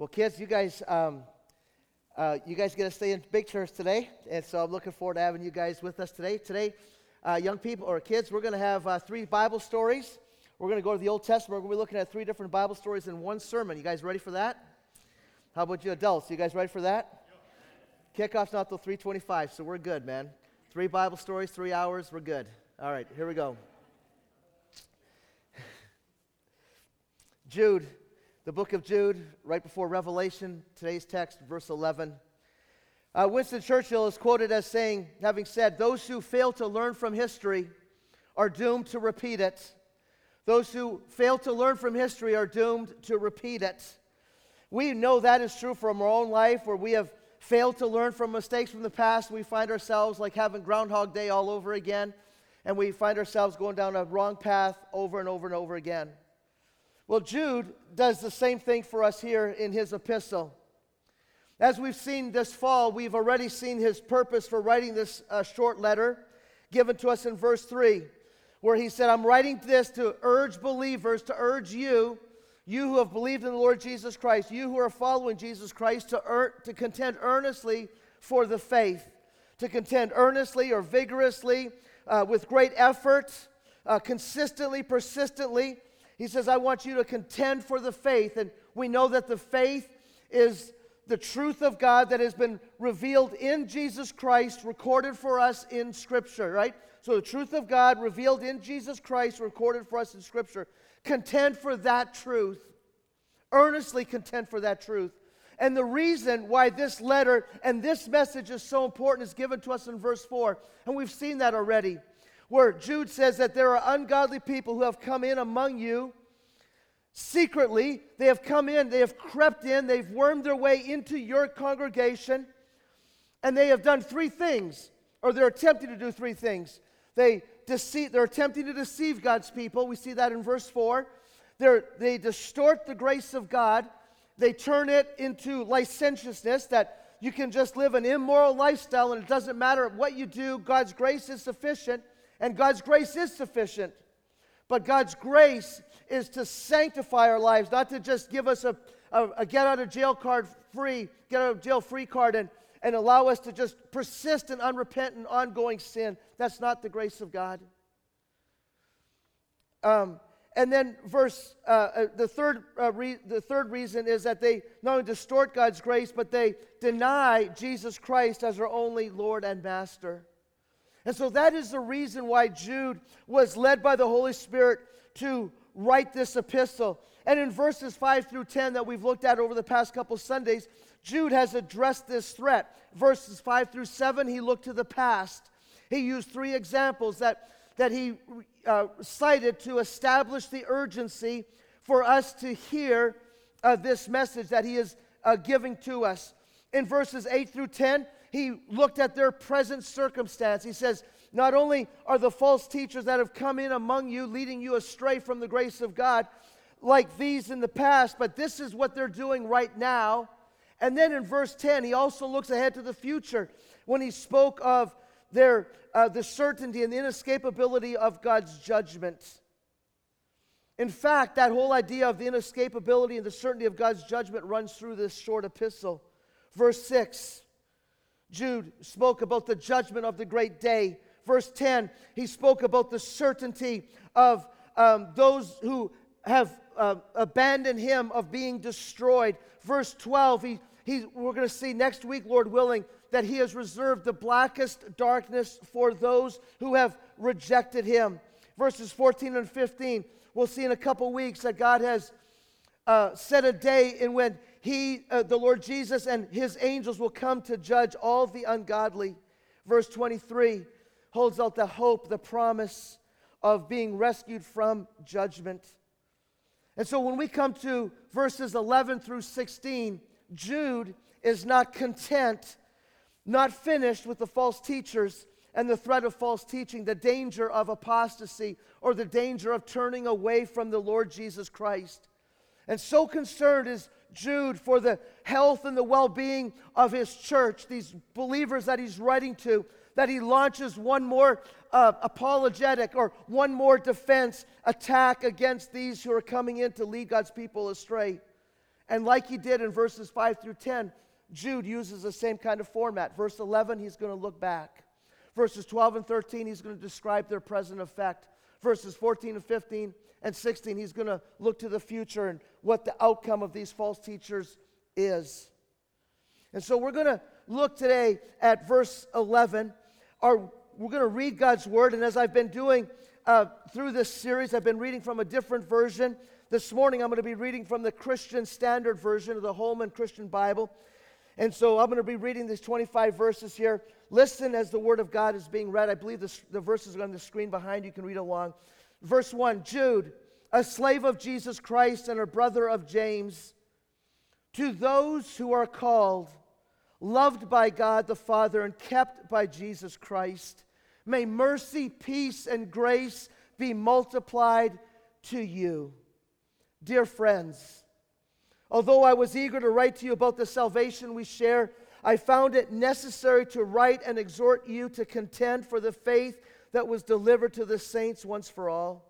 Well, kids, you guys, um, uh, you guys get to stay in big church today, and so I'm looking forward to having you guys with us today. Today, uh, young people or kids, we're going to have uh, three Bible stories. We're going to go to the Old Testament. We're going to be looking at three different Bible stories in one sermon. You guys ready for that? How about you adults? You guys ready for that? Kickoff's not till 3:25, so we're good, man. Three Bible stories, three hours, we're good. All right, here we go. Jude the book of Jude, right before Revelation, today's text, verse 11. Uh, Winston Churchill is quoted as saying, having said, Those who fail to learn from history are doomed to repeat it. Those who fail to learn from history are doomed to repeat it. We know that is true from our own life, where we have failed to learn from mistakes from the past. We find ourselves like having Groundhog Day all over again, and we find ourselves going down a wrong path over and over and over again. Well, Jude does the same thing for us here in his epistle. As we've seen this fall, we've already seen his purpose for writing this uh, short letter given to us in verse 3, where he said, I'm writing this to urge believers, to urge you, you who have believed in the Lord Jesus Christ, you who are following Jesus Christ, to, to contend earnestly for the faith, to contend earnestly or vigorously, uh, with great effort, uh, consistently, persistently he says, I want you to contend for the faith. And we know that the faith is the truth of God that has been revealed in Jesus Christ, recorded for us in Scripture, right? So the truth of God revealed in Jesus Christ, recorded for us in Scripture. Contend for that truth. Earnestly contend for that truth. And the reason why this letter and this message is so important is given to us in verse 4. And we've seen that already where Jude says that there are ungodly people who have come in among you secretly. They have come in, they have crept in, they've wormed their way into your congregation, and they have done three things, or they're attempting to do three things. They deceive, they're attempting to deceive God's people. We see that in verse 4. They're, they distort the grace of God. They turn it into licentiousness that you can just live an immoral lifestyle and it doesn't matter what you do, God's grace is sufficient. And God's grace is sufficient. But God's grace is to sanctify our lives, not to just give us a, a, a get out of jail card free, get out of jail free card and, and allow us to just persist in unrepentant, ongoing sin. That's not the grace of God. Um, and then verse uh, uh, the third uh, re- the third reason is that they not only distort God's grace, but they deny Jesus Christ as our only Lord and Master. And so that is the reason why Jude was led by the Holy Spirit to write this epistle. And in verses 5 through 10 that we've looked at over the past couple Sundays, Jude has addressed this threat. Verses 5 through 7, he looked to the past. He used three examples that, that he uh, cited to establish the urgency for us to hear uh, this message that he is uh, giving to us. In verses 8 through 10, he looked at their present circumstance. He says, Not only are the false teachers that have come in among you leading you astray from the grace of God, like these in the past, but this is what they're doing right now. And then in verse 10, he also looks ahead to the future when he spoke of their, uh, the certainty and the inescapability of God's judgment. In fact, that whole idea of the inescapability and the certainty of God's judgment runs through this short epistle. Verse 6 Jude spoke about the judgment of the great day. Verse 10, he spoke about the certainty of um, those who have uh, abandoned him of being destroyed. Verse 12, he, he, we're going to see next week, Lord willing, that he has reserved the blackest darkness for those who have rejected him. Verses 14 and 15, we'll see in a couple weeks that God has uh, set a day in when he, uh, the Lord Jesus, and his angels will come to judge all the ungodly. Verse 23 holds out the hope, the promise of being rescued from judgment. And so when we come to verses 11 through 16, Jude is not content, not finished with the false teachers and the threat of false teaching, the danger of apostasy, or the danger of turning away from the Lord Jesus Christ. And so concerned is Jude for the health and the well being of his church, these believers that he's writing to, that he launches one more uh, apologetic or one more defense attack against these who are coming in to lead God's people astray. And like he did in verses 5 through 10, Jude uses the same kind of format. Verse 11, he's going to look back. Verses 12 and 13, he's going to describe their present effect. Verses 14 and 15 and 16, he's going to look to the future and what the outcome of these false teachers is. And so we're going to look today at verse 11. Our, we're going to read God's word, and as I've been doing uh, through this series, I've been reading from a different version. This morning, I'm going to be reading from the Christian Standard Version of the Holman Christian Bible. And so I'm going to be reading these 25 verses here. Listen as the Word of God is being read. I believe this, the verses are on the screen behind you. You can read along. Verse 1 Jude, a slave of Jesus Christ and a brother of James, to those who are called, loved by God the Father, and kept by Jesus Christ, may mercy, peace, and grace be multiplied to you. Dear friends, Although I was eager to write to you about the salvation we share, I found it necessary to write and exhort you to contend for the faith that was delivered to the saints once for all.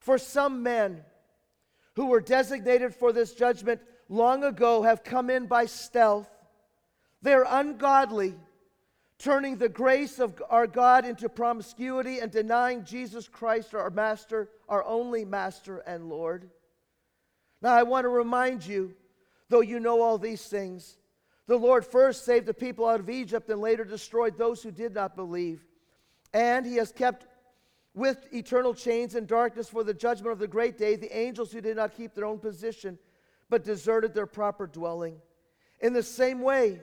For some men who were designated for this judgment long ago have come in by stealth. They're ungodly, turning the grace of our God into promiscuity and denying Jesus Christ, our Master, our only Master and Lord. Now, I want to remind you, though you know all these things, the Lord first saved the people out of Egypt and later destroyed those who did not believe. And he has kept with eternal chains and darkness for the judgment of the great day the angels who did not keep their own position but deserted their proper dwelling. In the same way,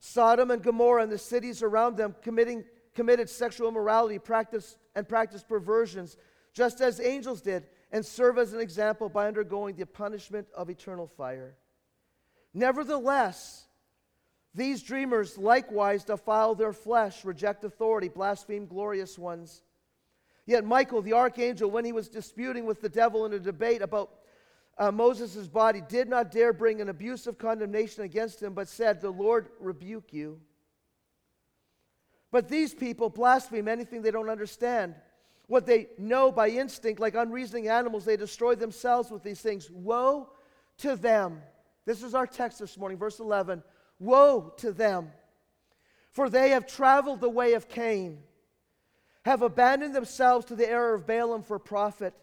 Sodom and Gomorrah and the cities around them committing, committed sexual immorality practiced, and practiced perversions, just as angels did and serve as an example by undergoing the punishment of eternal fire. Nevertheless, these dreamers likewise defile their flesh, reject authority, blaspheme glorious ones. Yet Michael, the archangel, when he was disputing with the devil in a debate about uh, Moses' body, did not dare bring an abusive condemnation against him, but said, The Lord rebuke you. But these people blaspheme anything they don't understand what they know by instinct, like unreasoning animals, they destroy themselves with these things. Woe to them. This is our text this morning, verse 11. Woe to them, for they have traveled the way of Cain, have abandoned themselves to the error of Balaam for profit,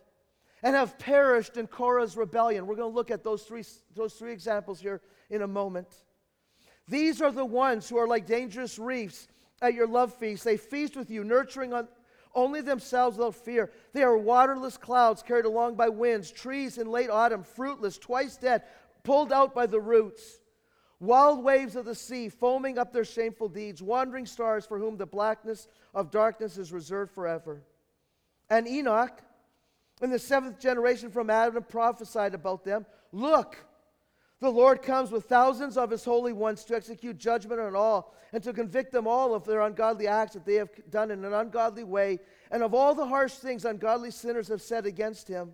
and have perished in Korah's rebellion. We're going to look at those three, those three examples here in a moment. These are the ones who are like dangerous reefs at your love feast. They feast with you, nurturing on, only themselves without fear. They are waterless clouds carried along by winds, trees in late autumn, fruitless, twice dead, pulled out by the roots. Wild waves of the sea foaming up their shameful deeds, wandering stars for whom the blackness of darkness is reserved forever. And Enoch, in the seventh generation from Adam, prophesied about them Look, the Lord comes with thousands of his holy ones to execute judgment on all and to convict them all of their ungodly acts that they have done in an ungodly way and of all the harsh things ungodly sinners have said against him.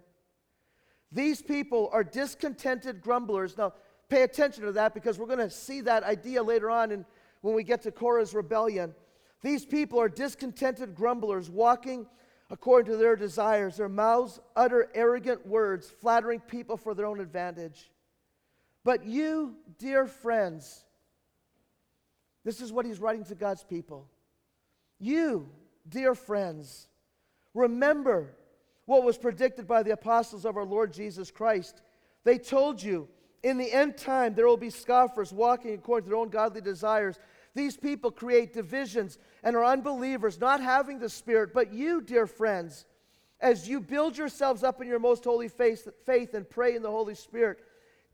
These people are discontented grumblers. Now, pay attention to that because we're going to see that idea later on in, when we get to Korah's rebellion. These people are discontented grumblers, walking according to their desires. Their mouths utter arrogant words, flattering people for their own advantage. But you, dear friends, this is what he's writing to God's people. You, dear friends, remember what was predicted by the apostles of our Lord Jesus Christ. They told you in the end time there will be scoffers walking according to their own godly desires. These people create divisions and are unbelievers, not having the Spirit. But you, dear friends, as you build yourselves up in your most holy faith, and pray in the Holy Spirit,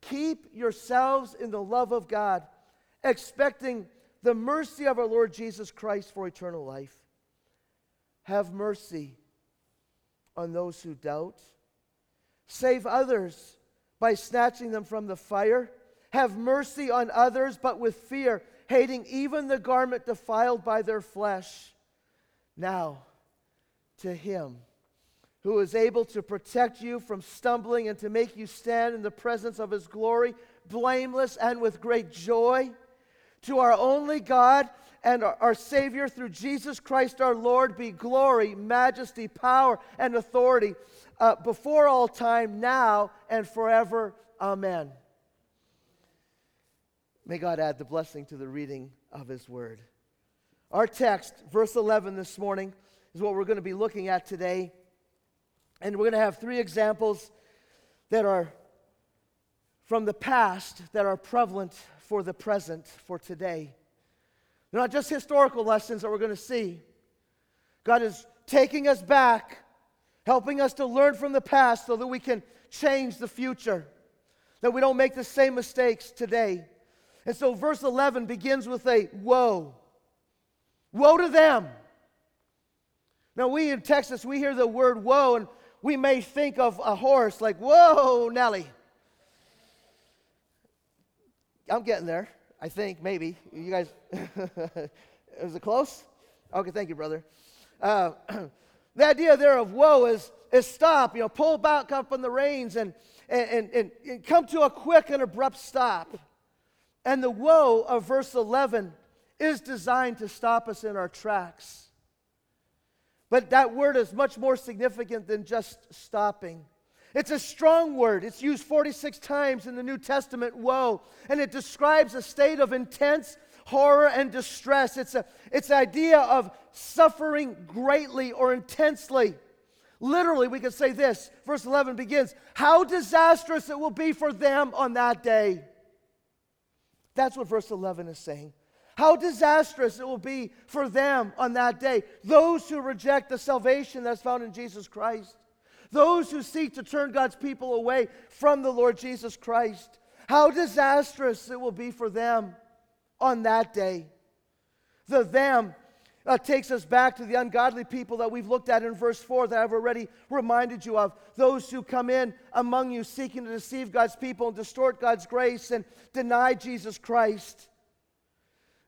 Keep yourselves in the love of God, expecting the mercy of our Lord Jesus Christ for eternal life. Have mercy on those who doubt. Save others by snatching them from the fire. Have mercy on others, but with fear, hating even the garment defiled by their flesh. Now, to him who is able to protect you from stumbling and to make you stand in the presence of his glory, blameless and with great joy. To our only God and our, Savior through Jesus Christ our Lord be glory, majesty, power, and authority uh, before all time, now and forever. Amen. May God add the blessing to the reading of His Word. Our text, verse 11 this morning, is what we're going to be looking at today. And we're going to have three examples that are from the past that are prevalent for the present, for today. They're not just historical lessons that we're going to see. God is taking us back, helping us to learn from the past so that we can change the future, that we don't make the same mistakes today. And so, verse 11 begins with a woe. Woe to them. Now, we in Texas, we hear the word woe, and we may think of a horse like, whoa, Nelly. I'm getting there, I think, maybe. You guys, was it close? Okay, thank you, brother. Uh, the idea there of woe is, is stop, you know, pull back up on the reins and, and, and, and come to a quick and abrupt stop. And the woe of verse 11 is designed to stop us in our tracks. But that word is much more significant than just stopping. It's a strong word. It's used 46 times in the New Testament, woe, and it describes a state of intense horror and distress. It's a it's an idea of suffering greatly or intensely. Literally, we could say this. Verse 11 begins, How disastrous it will be for them on that day. That's what verse 11 is saying. How disastrous it will be for them on that day. Those who reject the salvation that's found in Jesus Christ. Those who seek to turn God's people away from the Lord Jesus Christ. How disastrous it will be for them on that day. The them uh, takes us back to the ungodly people that we've looked at in verse 4 that I've already reminded you of. Those who come in among you seeking to deceive God's people and distort God's grace and deny Jesus Christ.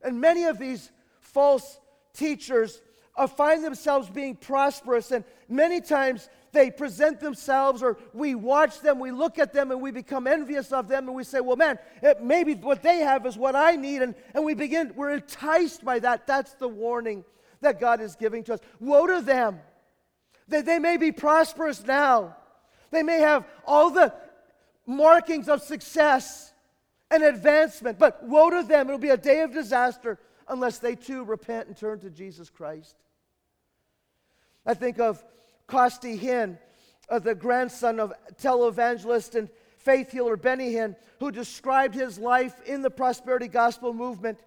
And many of these false teachers uh, find themselves being prosperous, and many times they present themselves, or we watch them, we look at them, and we become envious of them, and we say, Well, man, it, maybe what they have is what I need. And, and we begin, we're enticed by that. That's the warning that God is giving to us. Woe to them that they may be prosperous now, they may have all the markings of success and advancement, but woe to them, it'll be a day of disaster unless they too repent and turn to Jesus Christ. I think of Costi Hinn, uh, the grandson of televangelist and faith healer Benny Hinn, who described his life in the prosperity gospel movement.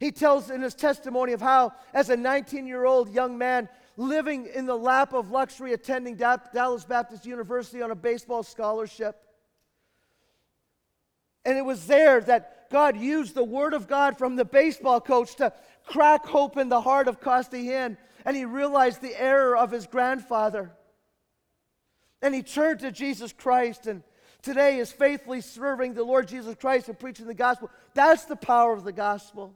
He tells in his testimony of how, as a 19 year old young man, living in the lap of luxury, attending Dallas Baptist University on a baseball scholarship. And it was there that God used the word of God from the baseball coach to crack hope in the heart of Costi Hinn and he realized the error of his grandfather. And he turned to Jesus Christ and today is faithfully serving the Lord Jesus Christ and preaching the gospel. That's the power of the gospel.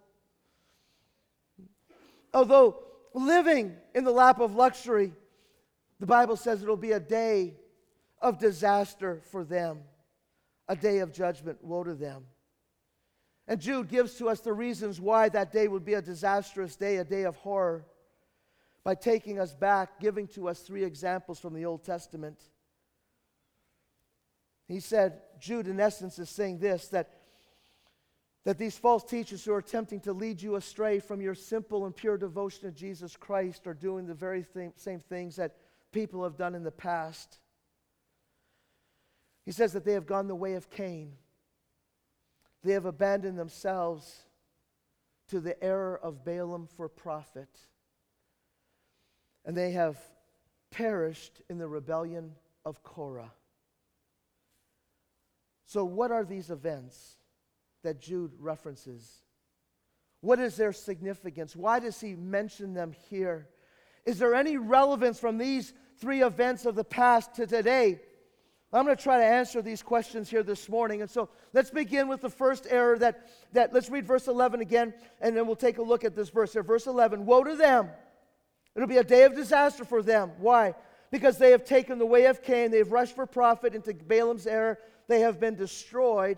Although living in the lap of luxury, the Bible says it'll be a day of disaster for them, a day of judgment. Woe to them. And Jude gives to us the reasons why that day would be a disastrous day, a day of horror by taking us back, giving to us three examples from the Old Testament. He said, Jude, in essence, is saying this that, that these false teachers who are attempting to lead you astray from your simple and pure devotion to Jesus Christ are doing the very th- same things that people have done in the past. He says that they have gone the way of Cain. They have abandoned themselves to the error of Balaam for profit and they have perished in the rebellion of Korah. So, what are these events that Jude references? What is their significance? Why does he mention them here? Is there any relevance from these three events of the past to today? I'm going to try to answer these questions here this morning. And so let's begin with the first error that, that let's read verse 11 again, and then we'll take a look at this verse here. Verse 11 Woe to them It'll be a day of disaster for them. Why? Because they have taken the way of Cain, they've rushed for profit into Balaam's error, they have been destroyed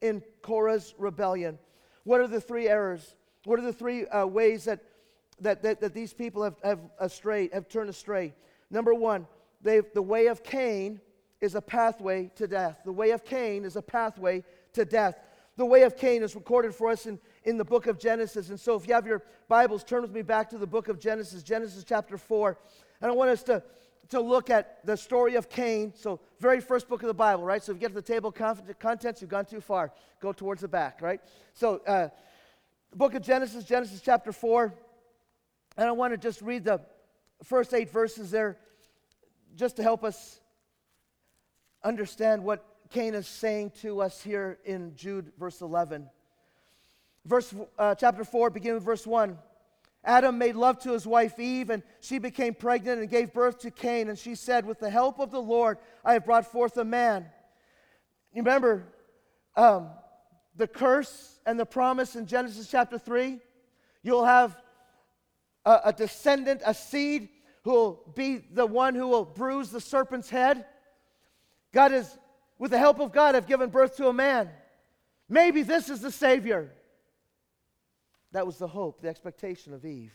in Korah's rebellion. What are the three errors? What are the three uh, ways that, that, that, that, these people have, have, astray, have turned astray? Number one, the way of Cain is a pathway to death. The way of Cain is a pathway to death. the way of Cain is recorded for us in, in the book of Genesis. And so if you have your Bibles, turn with me back to the book of Genesis, Genesis chapter 4. And I want us to, to look at the story of Cain. So, very first book of the Bible, right? So if you get to the table of contents, you've gone too far. Go towards the back, right? So, uh, book of Genesis, Genesis chapter 4. And I want to just read the first eight verses there just to help us understand what Cain is saying to us here in Jude, verse 11. Verse, uh, chapter 4, beginning with verse 1. Adam made love to his wife Eve, and she became pregnant and gave birth to Cain. And she said, With the help of the Lord, I have brought forth a man. You remember um, the curse and the promise in Genesis chapter 3? You'll have a, a descendant, a seed, who will be the one who will bruise the serpent's head. God is, with the help of God, have given birth to a man. Maybe this is the Savior. That was the hope, the expectation of Eve.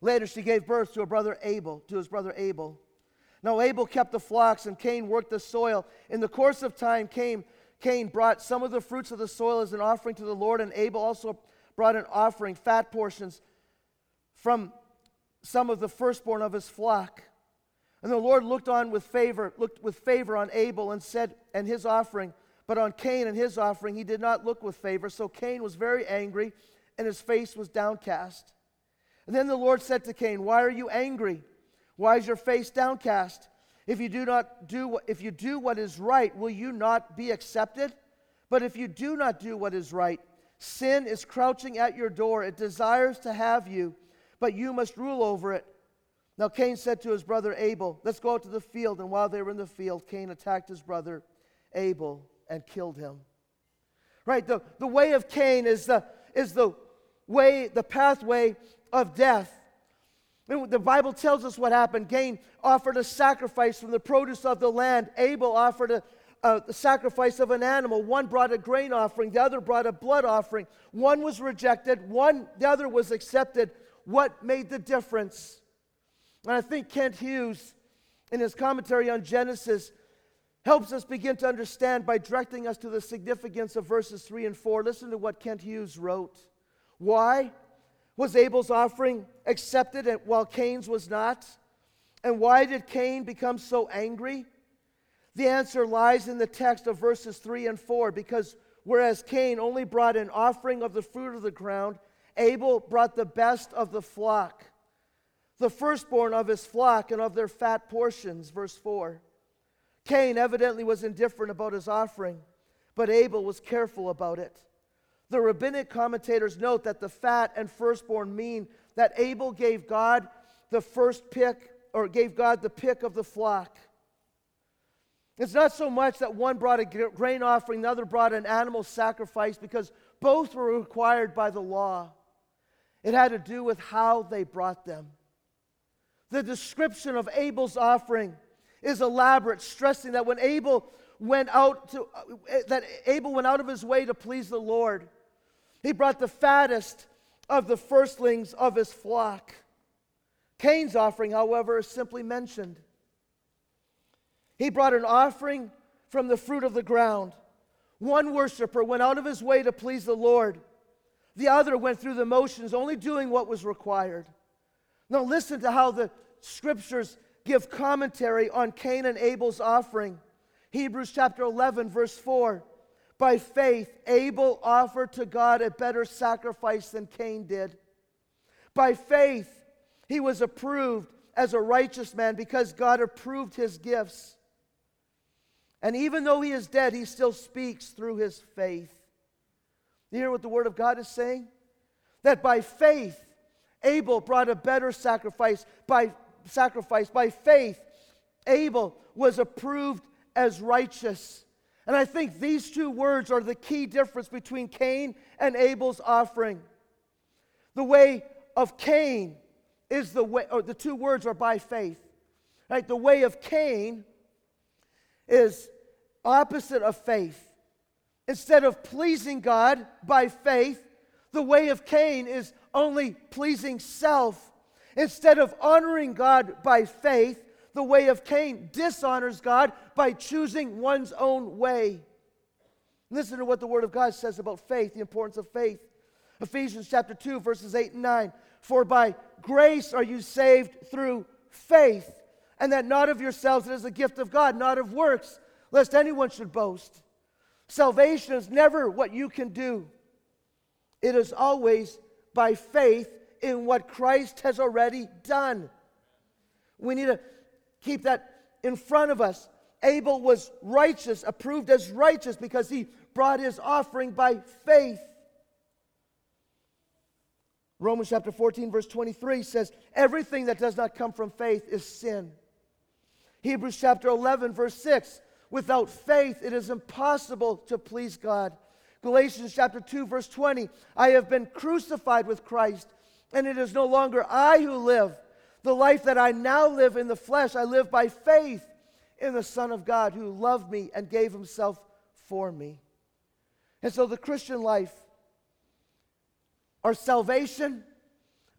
Later, she gave birth to a brother Abel, to his brother Abel. Now, Abel kept the flocks, and Cain worked the soil. In the course of time, Cain, Cain brought some of the fruits of the soil as an offering to the Lord, and Abel also brought an offering, fat portions, from some of the firstborn of his flock. And the Lord looked on with favor, looked with favor on Abel and said, and his offering, but on Cain and his offering he did not look with favor. So Cain was very angry, and his face was downcast. And then the Lord said to Cain, Why are you angry? Why is your face downcast? If you do not do if you do what is right, will you not be accepted? But if you do not do what is right, sin is crouching at your door. It desires to have you, but you must rule over it. Now Cain said to his brother Abel, Let's go out to the field. And while they were in the field, Cain attacked his brother Abel and killed him. Right? The, the way of Cain is the, is the way, the pathway of death. The Bible tells us what happened. Cain offered a sacrifice from the produce of the land. Abel offered a, a, sacrifice of an animal. One brought a grain offering, the other brought a blood offering. One was rejected, one, the other was accepted. What made the difference? And I think Kent Hughes, in his commentary on Genesis, helps us begin to understand by directing us to the significance of verses 3 and 4. Listen to what Kent Hughes wrote. Why was Abel's offering accepted while Cain's was not? And why did Cain become so angry? The answer lies in the text of verses 3 and 4 because whereas Cain only brought an offering of the fruit of the ground, Abel brought the best of the flock, the firstborn of his flock and of their fat portions. Verse 4. Cain evidently was indifferent about his offering, but Abel was careful about it. The rabbinic commentators note that the fat and firstborn mean that Abel gave God the first pick, or gave God the pick of the flock. It's not so much that one brought a grain offering, the other brought an animal sacrifice, because both were required by the law. It had to do with how they brought them. The description of Abel's offering is elaborate, stressing that when Abel went out to uh, that Abel went out of his way to please the Lord, he brought the fattest of the firstlings of his flock. Cain's offering, however, is simply mentioned. He brought an offering from the fruit of the ground. One worshiper went out of his way to please the Lord. The other went through the motions, only doing what was required. Now, listen to how the scriptures give commentary on Cain and Abel's offering. Hebrews chapter 11, verse 4. By faith, Abel offered to God a better sacrifice than Cain did. By faith, he was approved as a righteous man because God approved his gifts. And even though he is dead, he still speaks through his faith. You hear what the Word of God is saying? That by faith, Abel brought a better sacrifice. By sacrifice. By faith, Abel was approved as righteous. And I think these two words are the key difference between Cain and Abel's offering. The way of Cain is the way, or the two words are by faith. Right? The way of Cain is opposite of faith. Instead of pleasing God by faith, the way of Cain is only pleasing self Instead of honoring God by faith, the way of Cain dishonors God by choosing one's own way. Listen to what the Word of God says about faith, the importance of faith. Ephesians chapter 2, verses 8 and 9. For by grace are you saved through faith, and that not of yourselves, it is a gift of God, not of works, lest anyone should boast. Salvation is never what you can do, it is always by faith in what Christ has already done. We need to keep that in front of us. Abel was righteous, approved as righteous because he brought his offering by faith. Romans chapter 14, verse 23 says, Everything that does not come from faith is sin. Hebrews chapter 11, verse 6, Without faith, it is impossible to please God. Galatians chapter 2, verse 20, I have been crucified with Christ, and it is no longer I who live. The life that I now live in the flesh, I live by faith in the Son of God who loved me and gave himself for me. And so the Christian life, our salvation,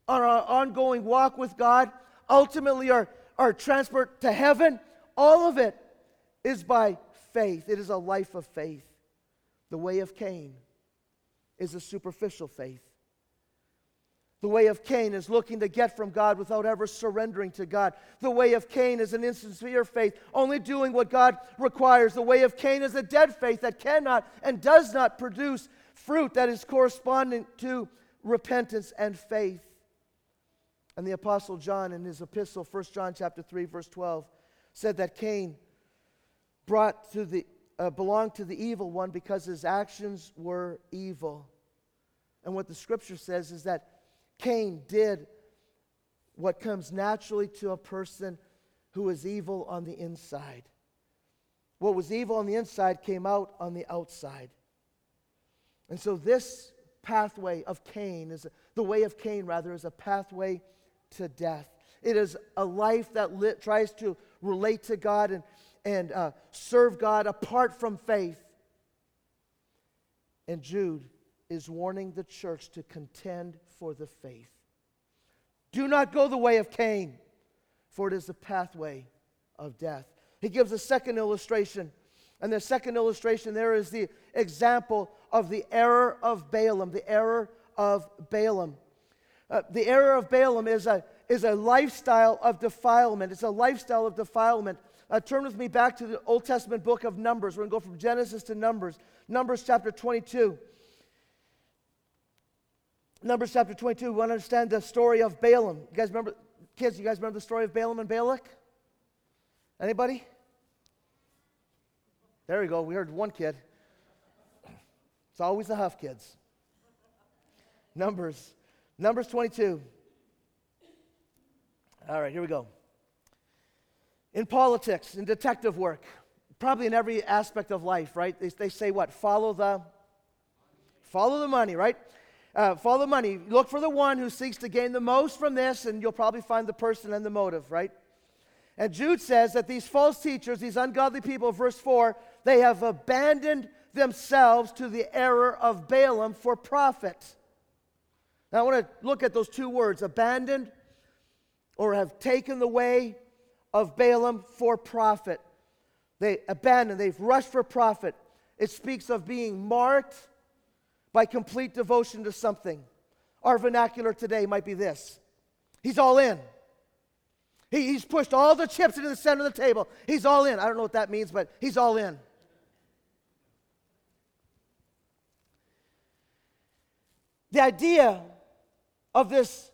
our ongoing walk with God, ultimately our, our transport to heaven, all of it is by faith. It is a life of faith. The way of Cain is a superficial faith. The way of Cain is looking to get from God without ever surrendering to God. The way of Cain is an insincere faith, only doing what God requires. The way of Cain is a dead faith that cannot and does not produce fruit that is corresponding to repentance and faith. And the apostle John in his epistle 1 John chapter 3 verse 12 said that Cain brought to the uh, belonged to the evil one because his actions were evil. And what the scripture says is that Cain did what comes naturally to a person who is evil on the inside. What was evil on the inside came out on the outside. And so this pathway of Cain is the way of Cain rather is a pathway to death. It is a life that tries to relate to God and, and uh, serve God apart from faith. And Jude is warning the church to contend for the faith. Do not go the way of Cain, for it is the pathway of death. He gives a second illustration. And the second illustration there is the example of the error of Balaam, the error of Balaam. Uh, the error of Balaam is a, is a lifestyle of defilement. It's a lifestyle of defilement. Uh, turn with me back to the Old Testament book of Numbers. We're going to go from Genesis to Numbers. Numbers chapter 22. Numbers chapter 22, we want to understand the story of Balaam. You guys remember, kids, you guys remember the story of Balaam and Balak? Anybody? There we go. We heard one kid. It's always the Huff kids. Numbers. Numbers 22. All right, here we go. In politics, in detective work, probably in every aspect of life, right? They, they say what? Follow the follow the money, right? Uh, follow the money. Look for the one who seeks to gain the most from this, and you'll probably find the person and the motive, right? And Jude says that these false teachers, these ungodly people, verse 4, they have abandoned themselves to the error of Balaam for profit. Now, I want to look at those two words abandoned or have taken the way of Balaam for profit. They abandoned, they've rushed for profit. It speaks of being marked by complete devotion to something. Our vernacular today might be this He's all in. He, he's pushed all the chips into the center of the table. He's all in. I don't know what that means, but he's all in. The idea of this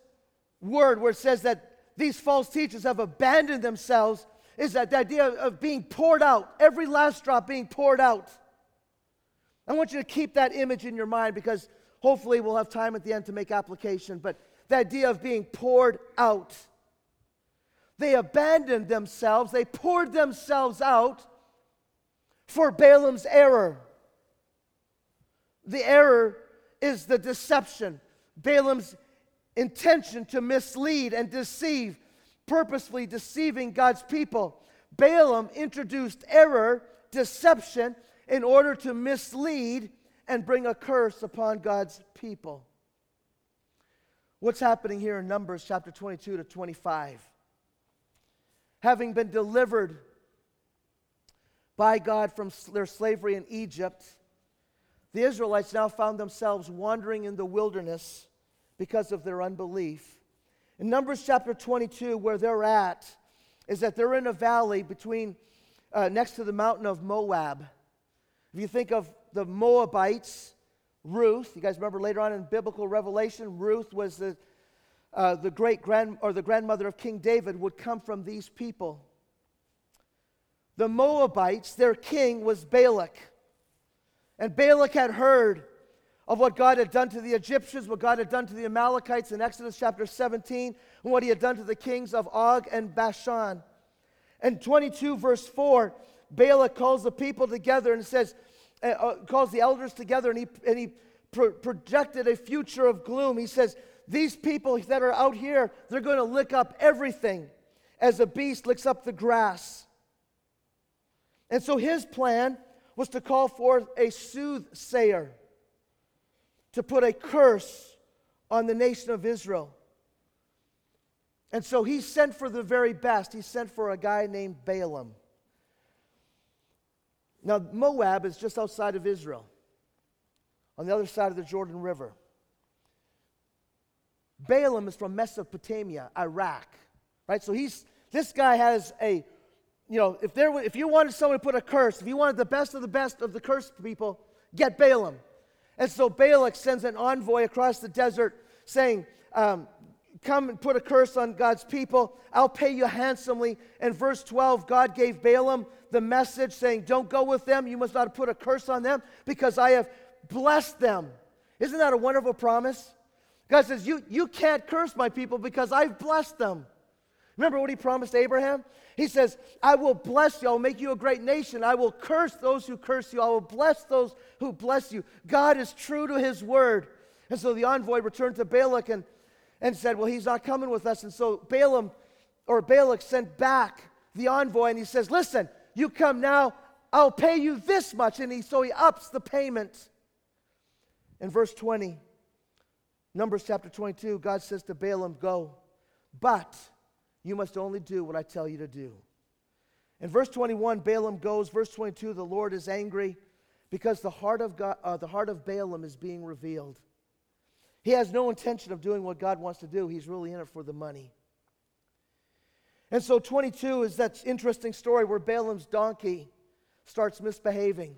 word where it says that these false teachers have abandoned themselves is that the idea of being poured out, every last drop being poured out. I want you to keep that image in your mind because hopefully we'll have time at the end to make application. But the idea of being poured out. They abandoned themselves, they poured themselves out for Balaam's error. The error is the deception, Balaam's intention to mislead and deceive, purposefully deceiving God's people. Balaam introduced error, deception, in order to mislead and bring a curse upon God's people. What's happening here in Numbers chapter 22 to 25? Having been delivered by God from their slavery in Egypt, the Israelites now found themselves wandering in the wilderness because of their unbelief. In Numbers chapter 22, where they're at, is that they're in a valley between, uh, next to the mountain of Moab. If you think of the Moabites, Ruth, you guys remember later on in biblical revelation, Ruth was the, uh, the great grand or the grandmother of King David, would come from these people. The Moabites, their king was Balak. And Balak had heard of what God had done to the Egyptians, what God had done to the Amalekites in Exodus chapter 17, and what he had done to the kings of Og and Bashan. And 22, verse 4, Balak calls the people together and says, uh, uh, calls the elders together, and he, and he pro- projected a future of gloom. He says, These people that are out here, they're going to lick up everything as a beast licks up the grass. And so his plan was to call forth a soothsayer to put a curse on the nation of Israel. And so he sent for the very best. He sent for a guy named Balaam. Now, Moab is just outside of Israel, on the other side of the Jordan River. Balaam is from Mesopotamia, Iraq, right? So he's this guy has a, you know, if there if you wanted someone to put a curse, if you wanted the best of the best of the cursed people, get Balaam. And so Balak sends an envoy across the desert saying, um, Come and put a curse on God's people. I'll pay you handsomely. And verse 12, God gave Balaam the message saying, Don't go with them. You must not put a curse on them because I have blessed them. Isn't that a wonderful promise? God says, You, you can't curse my people because I've blessed them. Remember what he promised Abraham? He says, I will bless you. I will make you a great nation. I will curse those who curse you. I will bless those who bless you. God is true to his word. And so the envoy returned to Balak and, and said, Well, he's not coming with us. And so Balaam or Balak sent back the envoy and he says, Listen, you come now, I'll pay you this much. And he, so he ups the payment. In verse 20, Numbers chapter 22, God says to Balaam, Go, but you must only do what I tell you to do. In verse 21, Balaam goes. Verse 22, the Lord is angry because the heart of, God, uh, the heart of Balaam is being revealed. He has no intention of doing what God wants to do, he's really in it for the money. And so 22 is that interesting story where Balaam's donkey starts misbehaving.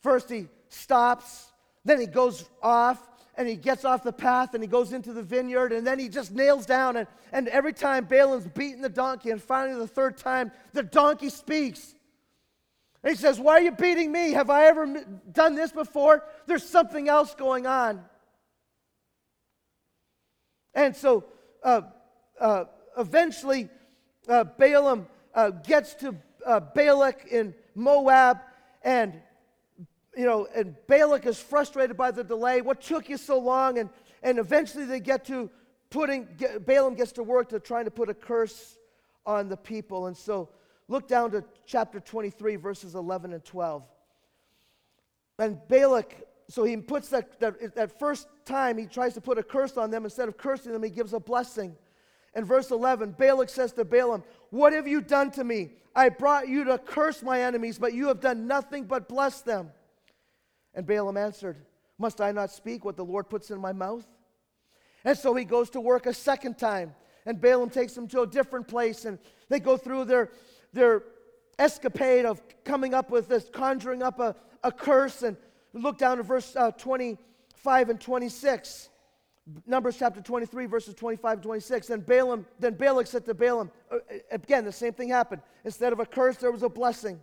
First, he stops, then he goes off, and he gets off the path and he goes into the vineyard and then he just nails down and, and every time Balaam's beating the donkey and finally the third time the donkey speaks. And he says, Why are you beating me? Have I ever done this before? There's something else going on. And so uh, uh, eventually uh, Balaam uh, gets to uh, Balak in Moab and you know, and Balak is frustrated by the delay. What took you so long? And, and eventually they get to putting, get, Balaam gets to work to trying to put a curse on the people. And so look down to chapter 23, verses 11 and 12. And Balak, so he puts that, that, that first time he tries to put a curse on them. Instead of cursing them, he gives a blessing. In verse 11, Balak says to Balaam, What have you done to me? I brought you to curse my enemies, but you have done nothing but bless them. And Balaam answered, Must I not speak what the Lord puts in my mouth? And so he goes to work a second time. And Balaam takes him to a different place. And they go through their, their escapade of coming up with this, conjuring up a, a curse. And look down to verse uh, 25 and 26. Numbers chapter 23, verses 25 and 26. And Balaam, then Balak said to Balaam, uh, again, the same thing happened. Instead of a curse, there was a blessing.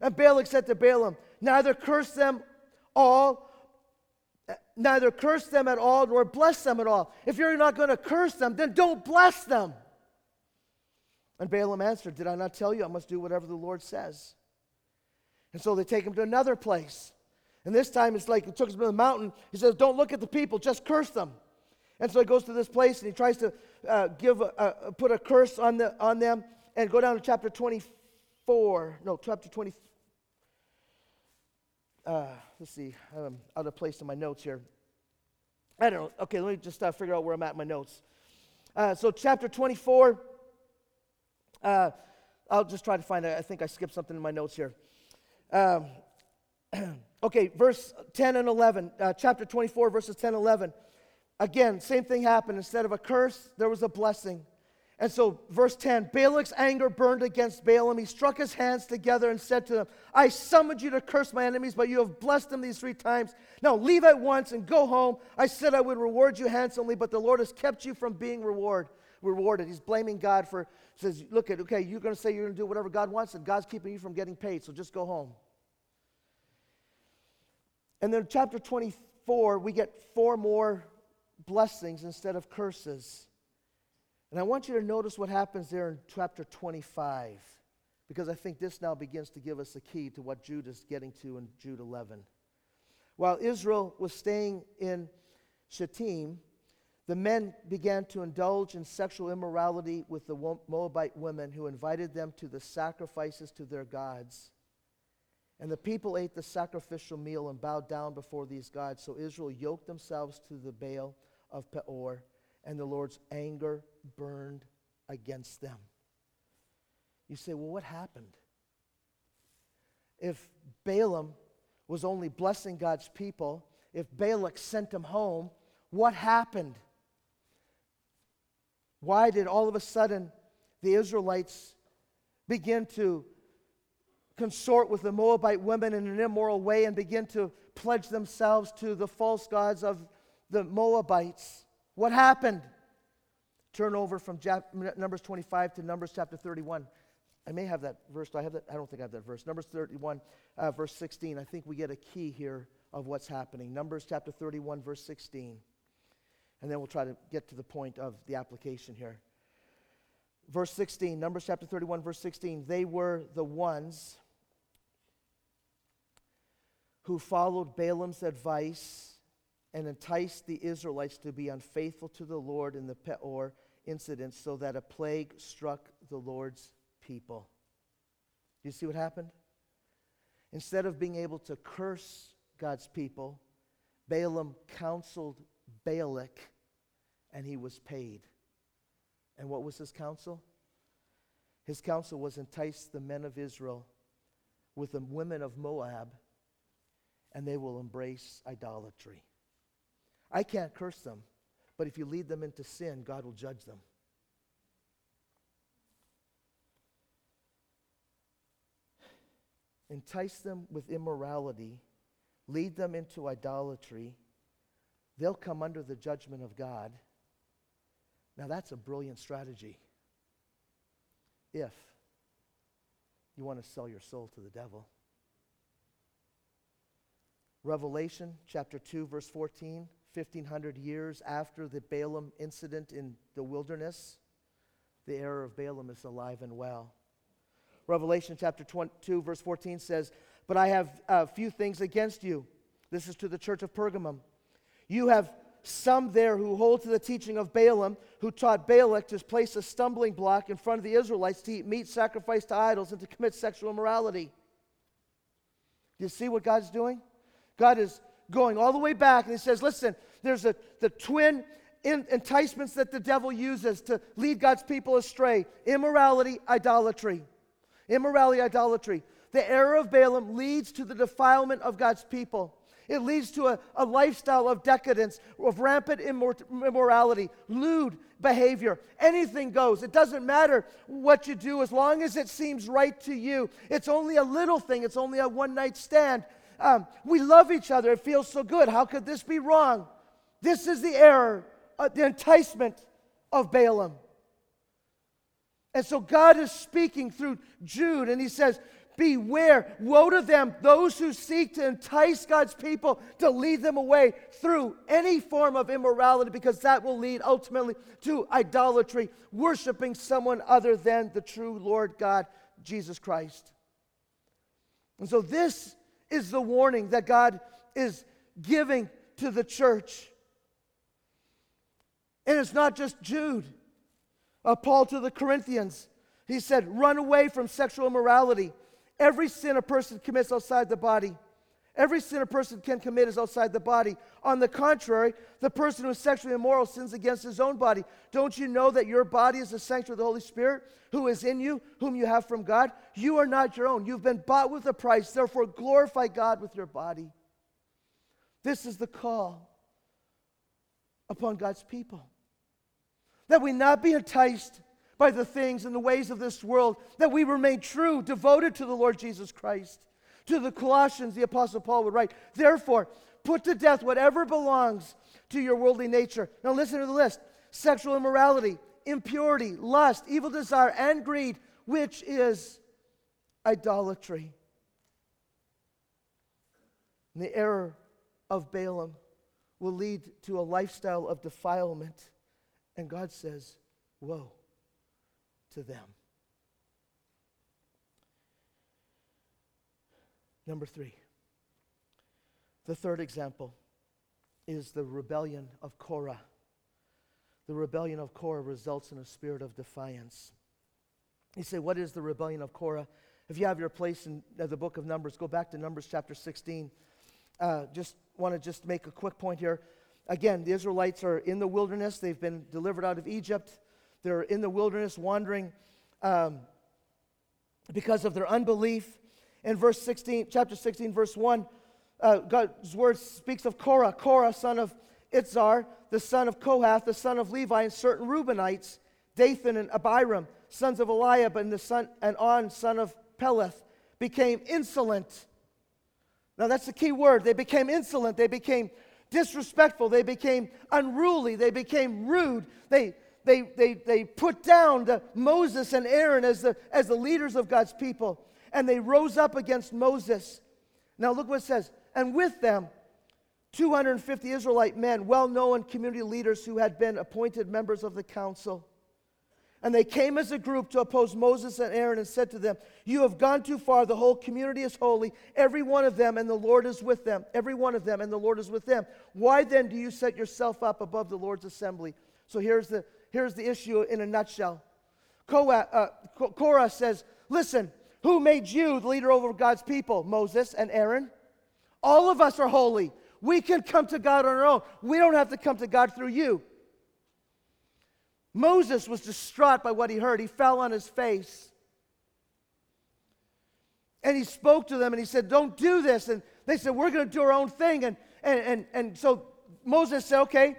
And Balak said to Balaam, Neither curse them all, neither curse them at all nor bless them at all. If you're not going to curse them, then don't bless them. And Balaam answered, Did I not tell you I must do whatever the Lord says? And so they take him to another place. And this time it's like he took him to the mountain. He says, Don't look at the people, just curse them. And so he goes to this place and he tries to uh, give a, put a curse on, the, on them and go down to chapter 24. No, chapter 20. uh, let's see, I'm out of place in my notes here. I don't know. Okay, let me just uh, figure out where I'm at in my notes. Uh, so, chapter 24, uh, I'll just try to find it. I think I skipped something in my notes here. Um, okay, verse 10 and 11, uh, chapter 24, verses 10 and 11. Again, same thing happened. Instead of a curse, there was a blessing. And so, verse 10 Balak's anger burned against Balaam. He struck his hands together and said to them, I summoned you to curse my enemies, but you have blessed them these three times. Now leave at once and go home. I said I would reward you handsomely, but the Lord has kept you from being reward, rewarded. He's blaming God for, says, Look at, okay, you're going to say you're going to do whatever God wants, and God's keeping you from getting paid, so just go home. And then, chapter 24, we get four more blessings instead of curses. And I want you to notice what happens there in chapter 25, because I think this now begins to give us a key to what Jude is getting to in Jude 11. While Israel was staying in Shittim, the men began to indulge in sexual immorality with the Moabite women who invited them to the sacrifices to their gods. And the people ate the sacrificial meal and bowed down before these gods. So Israel yoked themselves to the Baal of Peor, and the Lord's anger burned against them. You say, well, what happened? If Balaam was only blessing God's people, if Balak sent him home, what happened? Why did all of a sudden the Israelites begin to consort with the Moabite women in an immoral way and begin to pledge themselves to the false gods of the Moabites. What happened? Turn over from Numbers 25 to Numbers chapter 31. I may have that verse. Do I have that? I don't think I have that verse. Numbers 31, uh, verse 16. I think we get a key here of what's happening. Numbers chapter 31, verse 16. And then we'll try to get to the point of the application here. Verse 16, Numbers chapter 31, verse 16. They were the ones who followed Balaam's advice and enticed the Israelites to be unfaithful to the Lord in the Peor incident so that a plague struck the Lord's people. Do you see what happened? Instead of being able to curse God's people, Balaam counseled Balak and he was paid. And what was his counsel? His counsel was entice the men of Israel with the women of Moab, and they will embrace idolatry. I can't curse them, but if you lead them into sin, God will judge them. Entice them with immorality, lead them into idolatry, they'll come under the judgment of God. Now, that's a brilliant strategy if you want to sell your soul to the devil. Revelation chapter 2, verse 14. 1500 years after the Balaam incident in the wilderness, the error of Balaam is alive and well. Revelation chapter 22, verse 14 says, But I have a few things against you. This is to the church of Pergamum. You have some there who hold to the teaching of Balaam, who taught Balak to place a stumbling block in front of the Israelites to eat meat sacrificed to idols and to commit sexual immorality. Do you see what God's doing? God is going all the way back, and he says, listen, there's a, the twin in, enticements that the devil uses to lead God's people astray immorality, idolatry. Immorality, idolatry. The error of Balaam leads to the defilement of God's people. It leads to a, a lifestyle of decadence, of rampant immor- immorality, lewd behavior. Anything goes. It doesn't matter what you do as long as it seems right to you. It's only a little thing, it's only a one night stand. Um, we love each other. It feels so good. How could this be wrong? This is the error, uh, the enticement of Balaam. And so God is speaking through Jude, and he says, Beware, woe to them, those who seek to entice God's people to lead them away through any form of immorality, because that will lead ultimately to idolatry, worshiping someone other than the true Lord God, Jesus Christ. And so, this is the warning that God is giving to the church. And it's not just Jude. Uh, Paul to the Corinthians, he said, Run away from sexual immorality. Every sin a person commits outside the body, every sin a person can commit is outside the body. On the contrary, the person who is sexually immoral sins against his own body. Don't you know that your body is the sanctuary of the Holy Spirit who is in you, whom you have from God? You are not your own. You've been bought with a price. Therefore, glorify God with your body. This is the call upon God's people. That we not be enticed by the things and the ways of this world, that we remain true, devoted to the Lord Jesus Christ. To the Colossians, the Apostle Paul would write, Therefore, put to death whatever belongs to your worldly nature. Now, listen to the list sexual immorality, impurity, lust, evil desire, and greed, which is idolatry. And the error of Balaam will lead to a lifestyle of defilement. And God says, Woe to them. Number three, the third example is the rebellion of Korah. The rebellion of Korah results in a spirit of defiance. You say, What is the rebellion of Korah? If you have your place in uh, the book of Numbers, go back to Numbers chapter 16. Uh, just want to just make a quick point here. Again, the Israelites are in the wilderness. They've been delivered out of Egypt. They're in the wilderness wandering um, because of their unbelief. In verse 16, chapter 16, verse 1, uh, God's word speaks of Korah, Korah, son of Izhar, the son of Kohath, the son of Levi, and certain Reubenites, Dathan and Abiram, sons of Eliab, and the son and On, son of Peleth, became insolent. Now that's the key word. They became insolent. They became disrespectful. They became unruly. They became rude. They, they, they, they put down the Moses and Aaron as the, as the leaders of God's people, and they rose up against Moses. Now look what it says. And with them, 250 Israelite men, well known community leaders who had been appointed members of the council. And they came as a group to oppose Moses and Aaron and said to them, You have gone too far. The whole community is holy, every one of them, and the Lord is with them. Every one of them, and the Lord is with them. Why then do you set yourself up above the Lord's assembly? So here's the, here's the issue in a nutshell. Korah, uh, Korah says, Listen, who made you the leader over God's people? Moses and Aaron. All of us are holy. We can come to God on our own. We don't have to come to God through you. Moses was distraught by what he heard. He fell on his face. And he spoke to them and he said, Don't do this. And they said, We're going to do our own thing. And, and, and, and so Moses said, Okay,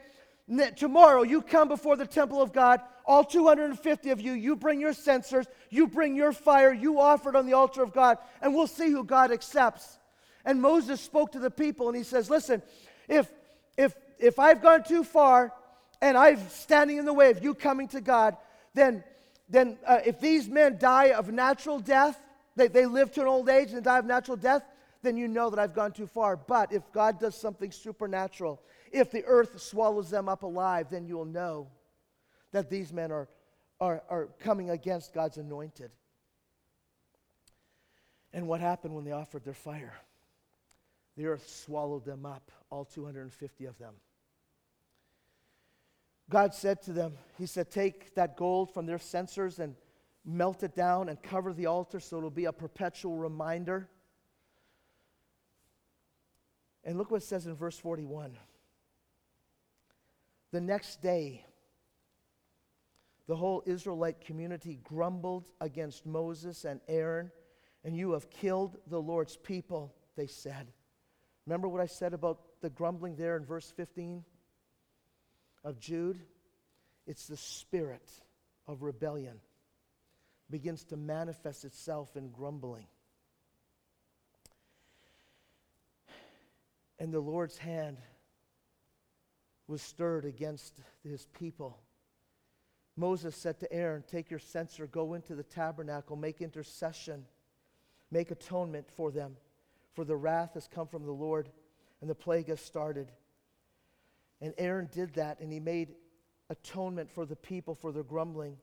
tomorrow you come before the temple of God, all 250 of you, you bring your censers, you bring your fire, you offer it on the altar of God, and we'll see who God accepts. And Moses spoke to the people and he says, Listen, if, if, if I've gone too far, and I'm standing in the way of you coming to God, then, then uh, if these men die of natural death, they, they live to an old age and die of natural death, then you know that I've gone too far. But if God does something supernatural, if the earth swallows them up alive, then you'll know that these men are, are, are coming against God's anointed. And what happened when they offered their fire? The earth swallowed them up, all 250 of them. God said to them, He said, Take that gold from their censers and melt it down and cover the altar so it'll be a perpetual reminder. And look what it says in verse 41. The next day, the whole Israelite community grumbled against Moses and Aaron, and you have killed the Lord's people, they said. Remember what I said about the grumbling there in verse 15? of Jude, it's the spirit of rebellion begins to manifest itself in grumbling. And the Lord's hand was stirred against his people. Moses said to Aaron, Take your censer, go into the tabernacle, make intercession, make atonement for them, for the wrath has come from the Lord, and the plague has started. And Aaron did that, and he made atonement for the people for their grumbling.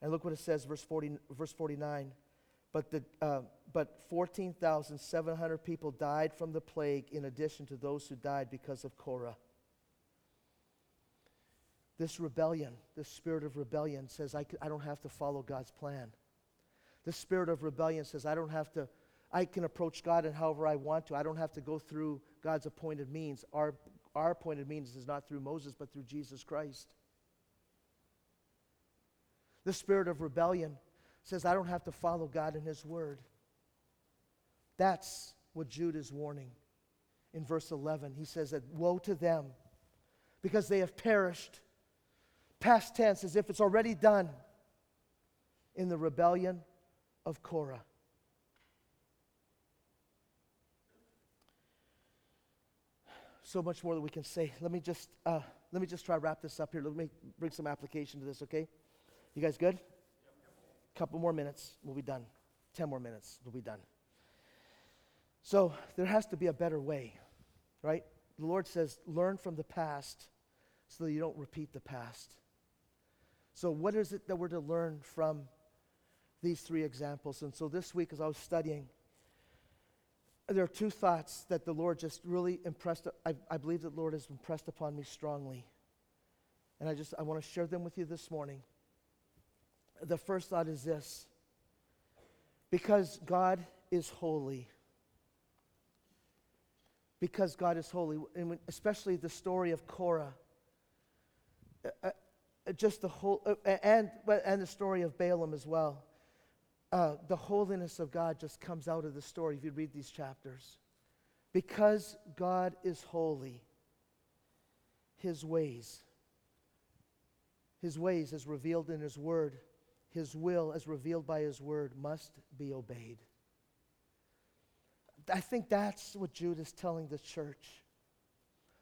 And look what it says, verse, 40, verse 49. But, uh, but 14,700 people died from the plague in addition to those who died because of Korah. This rebellion, this spirit of rebellion says, I, I don't have to follow God's plan. The spirit of rebellion says, I don't have to, I can approach God in however I want to. I don't have to go through God's appointed means. Our our appointed means is not through Moses, but through Jesus Christ. The spirit of rebellion says, I don't have to follow God in His word. That's what Jude is warning. in verse 11. He says that woe to them because they have perished. Past tense, as if it's already done in the rebellion of Korah. So much more that we can say. Let me just uh, let me just try to wrap this up here. Let me bring some application to this. Okay, you guys good? Couple more minutes, we'll be done. Ten more minutes, we'll be done. So there has to be a better way, right? The Lord says, learn from the past so that you don't repeat the past. So, what is it that we're to learn from these three examples? And so this week, as I was studying, there are two thoughts that the Lord just really impressed. I, I believe that the Lord has impressed upon me strongly. And I just I want to share them with you this morning. The first thought is this because God is holy. Because God is holy, and especially the story of Korah, uh, uh, just the whole, uh, and, and the story of Balaam as well. Uh, the holiness of God just comes out of the story if you read these chapters. Because God is holy, his ways, his ways as revealed in his word, his will as revealed by his word must be obeyed. I think that's what Jude is telling the church.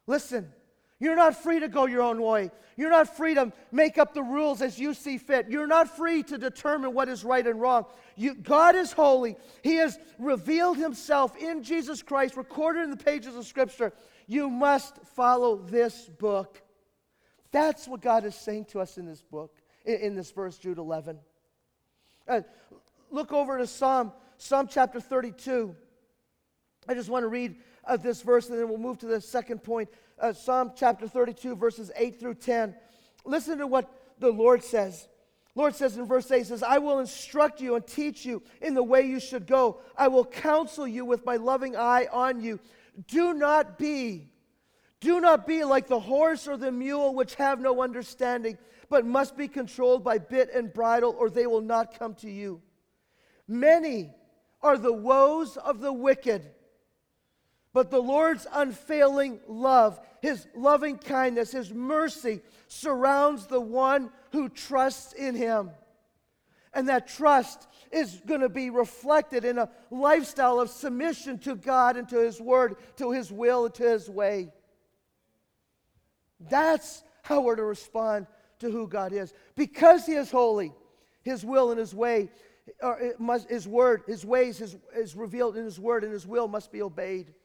Listen, you're not free to go your own way. You're not free to make up the rules as you see fit. You're not free to determine what is right and wrong. You, God is holy. He has revealed himself in Jesus Christ, recorded in the pages of Scripture. You must follow this book. That's what God is saying to us in this book, in, in this verse, Jude 11. Uh, look over to Psalm, Psalm chapter 32. I just want to read uh, this verse and then we'll move to the second point. Uh, Psalm chapter 32, verses 8 through 10. Listen to what the Lord says. Lord says in verse 8, says, I will instruct you and teach you in the way you should go. I will counsel you with my loving eye on you. Do not be, do not be like the horse or the mule which have no understanding, but must be controlled by bit and bridle, or they will not come to you. Many are the woes of the wicked but the Lord's unfailing love, his loving kindness, his mercy surrounds the one who trusts in him. And that trust is going to be reflected in a lifestyle of submission to God and to his word, to his will, and to his way. That's how we're to respond to who God is. Because he is holy, his will and his way, or must, his word, his ways is, is revealed in his word, and his will must be obeyed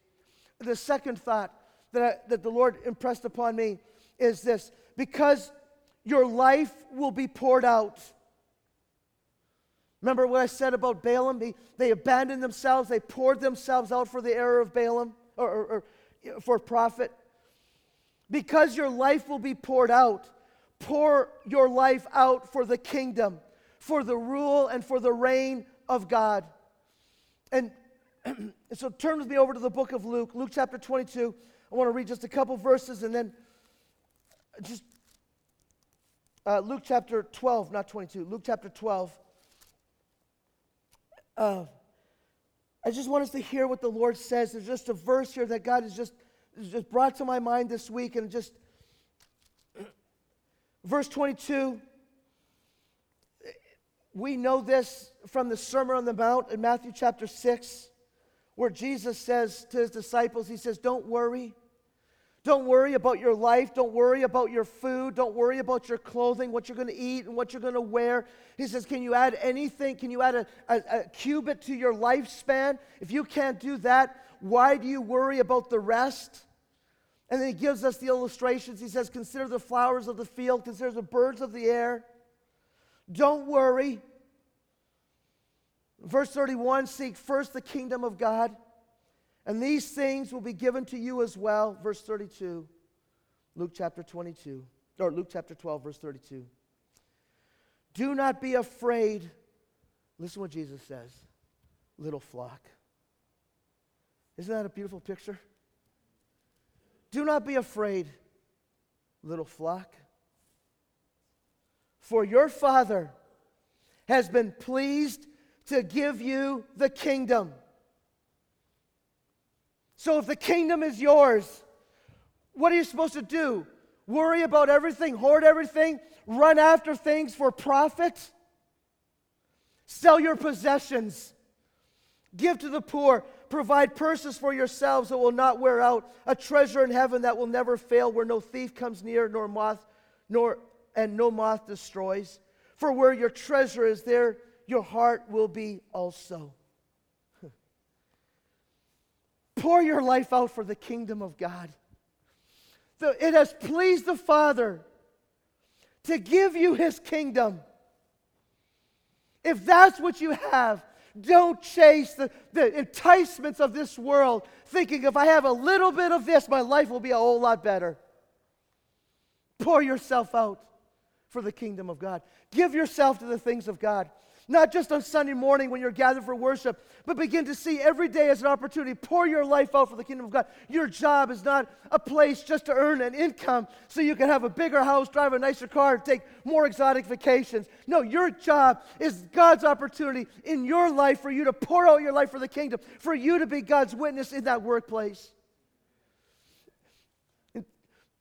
the second thought that, I, that the Lord impressed upon me is this because your life will be poured out. Remember what I said about Balaam? They, they abandoned themselves, they poured themselves out for the error of Balaam or, or, or for profit. Because your life will be poured out, pour your life out for the kingdom, for the rule and for the reign of God. And so turn with me over to the book of Luke, Luke chapter 22. I want to read just a couple verses and then just uh, Luke chapter 12, not 22, Luke chapter 12. Uh, I just want us to hear what the Lord says. There's just a verse here that God has just, has just brought to my mind this week, and just verse 22. We know this from the Sermon on the Mount in Matthew chapter 6 where Jesus says to his disciples, He says, Don't worry. Don't worry about your life. Don't worry about your food. Don't worry about your clothing, what you're going to eat, and what you're going to wear. He says, Can you add anything? Can you add a, a, a, cubit to your lifespan? If you can't do that, why do you worry about the rest? And then he gives us the illustrations. He says, Consider the flowers of the field, consider the birds of the air. Don't worry. Verse 31 Seek first the kingdom of God, and these things will be given to you as well. Verse 32, Luke chapter 22, or Luke chapter 12, verse 32. Do not be afraid. Listen what Jesus says little flock. Isn't that a beautiful picture? Do not be afraid, little flock. For your Father has been pleased to give you the kingdom. So if the kingdom is yours, what are you supposed to do? Worry about everything, hoard everything, run after things for profit? Sell your possessions, give to the poor, provide purses for yourselves that will not wear out, a treasure in heaven that will never fail, where no thief comes near, nor moth, nor and no moth destroys. For where your treasure is, there your heart will be also. Pour your life out for the kingdom of God. it has pleased the Father to give you his kingdom. If that's what you have, don't chase the, the enticements of this world, thinking if I have a little bit of this, my life will be a whole lot better. Pour yourself out for the kingdom of God. Give yourself to the things of God. Not just on Sunday morning when you're gathered for worship, but begin to see every day as an opportunity. Pour your life out for the kingdom of God. Your job is not a place just to earn an income so you can have a bigger house, drive a nicer car, take more exotic vacations. No, your job is God's opportunity in your life for you to pour out your life for the kingdom, for you to be God's witness in that workplace.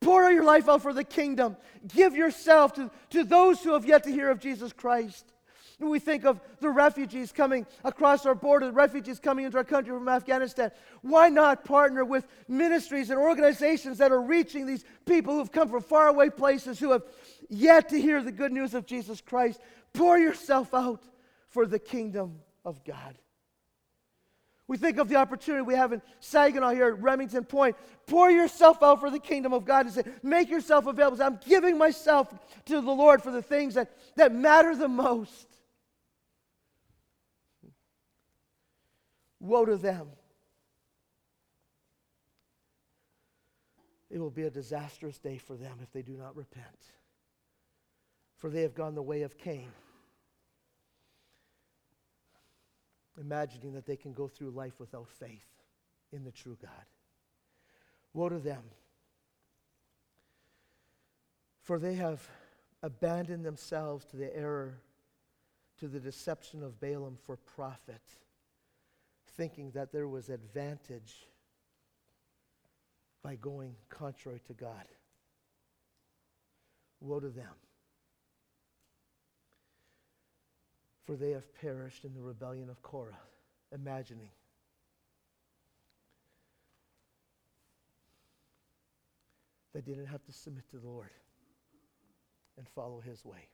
Pour your life out for the kingdom. Give yourself to, to those who have yet to hear of Jesus Christ. We think of the refugees coming across our border, the refugees coming into our country from Afghanistan. Why not partner with ministries and organizations that are reaching these people who've come from faraway places who have yet to hear the good news of Jesus Christ? Pour yourself out for the kingdom of God. We think of the opportunity we have in Saginaw here at Remington Point. Pour yourself out for the kingdom of God and say, make yourself available. I'm giving myself to the Lord for the things that, that matter the most. Woe to them. It will be a disastrous day for them if they do not repent. For they have gone the way of Cain, imagining that they can go through life without faith in the true God. Woe to them. For they have abandoned themselves to the error, to the deception of Balaam for profit thinking that there was advantage by going contrary to God. Woe to them. For they have perished in the rebellion of Korah, imagining they didn't have to submit to the Lord and follow his way.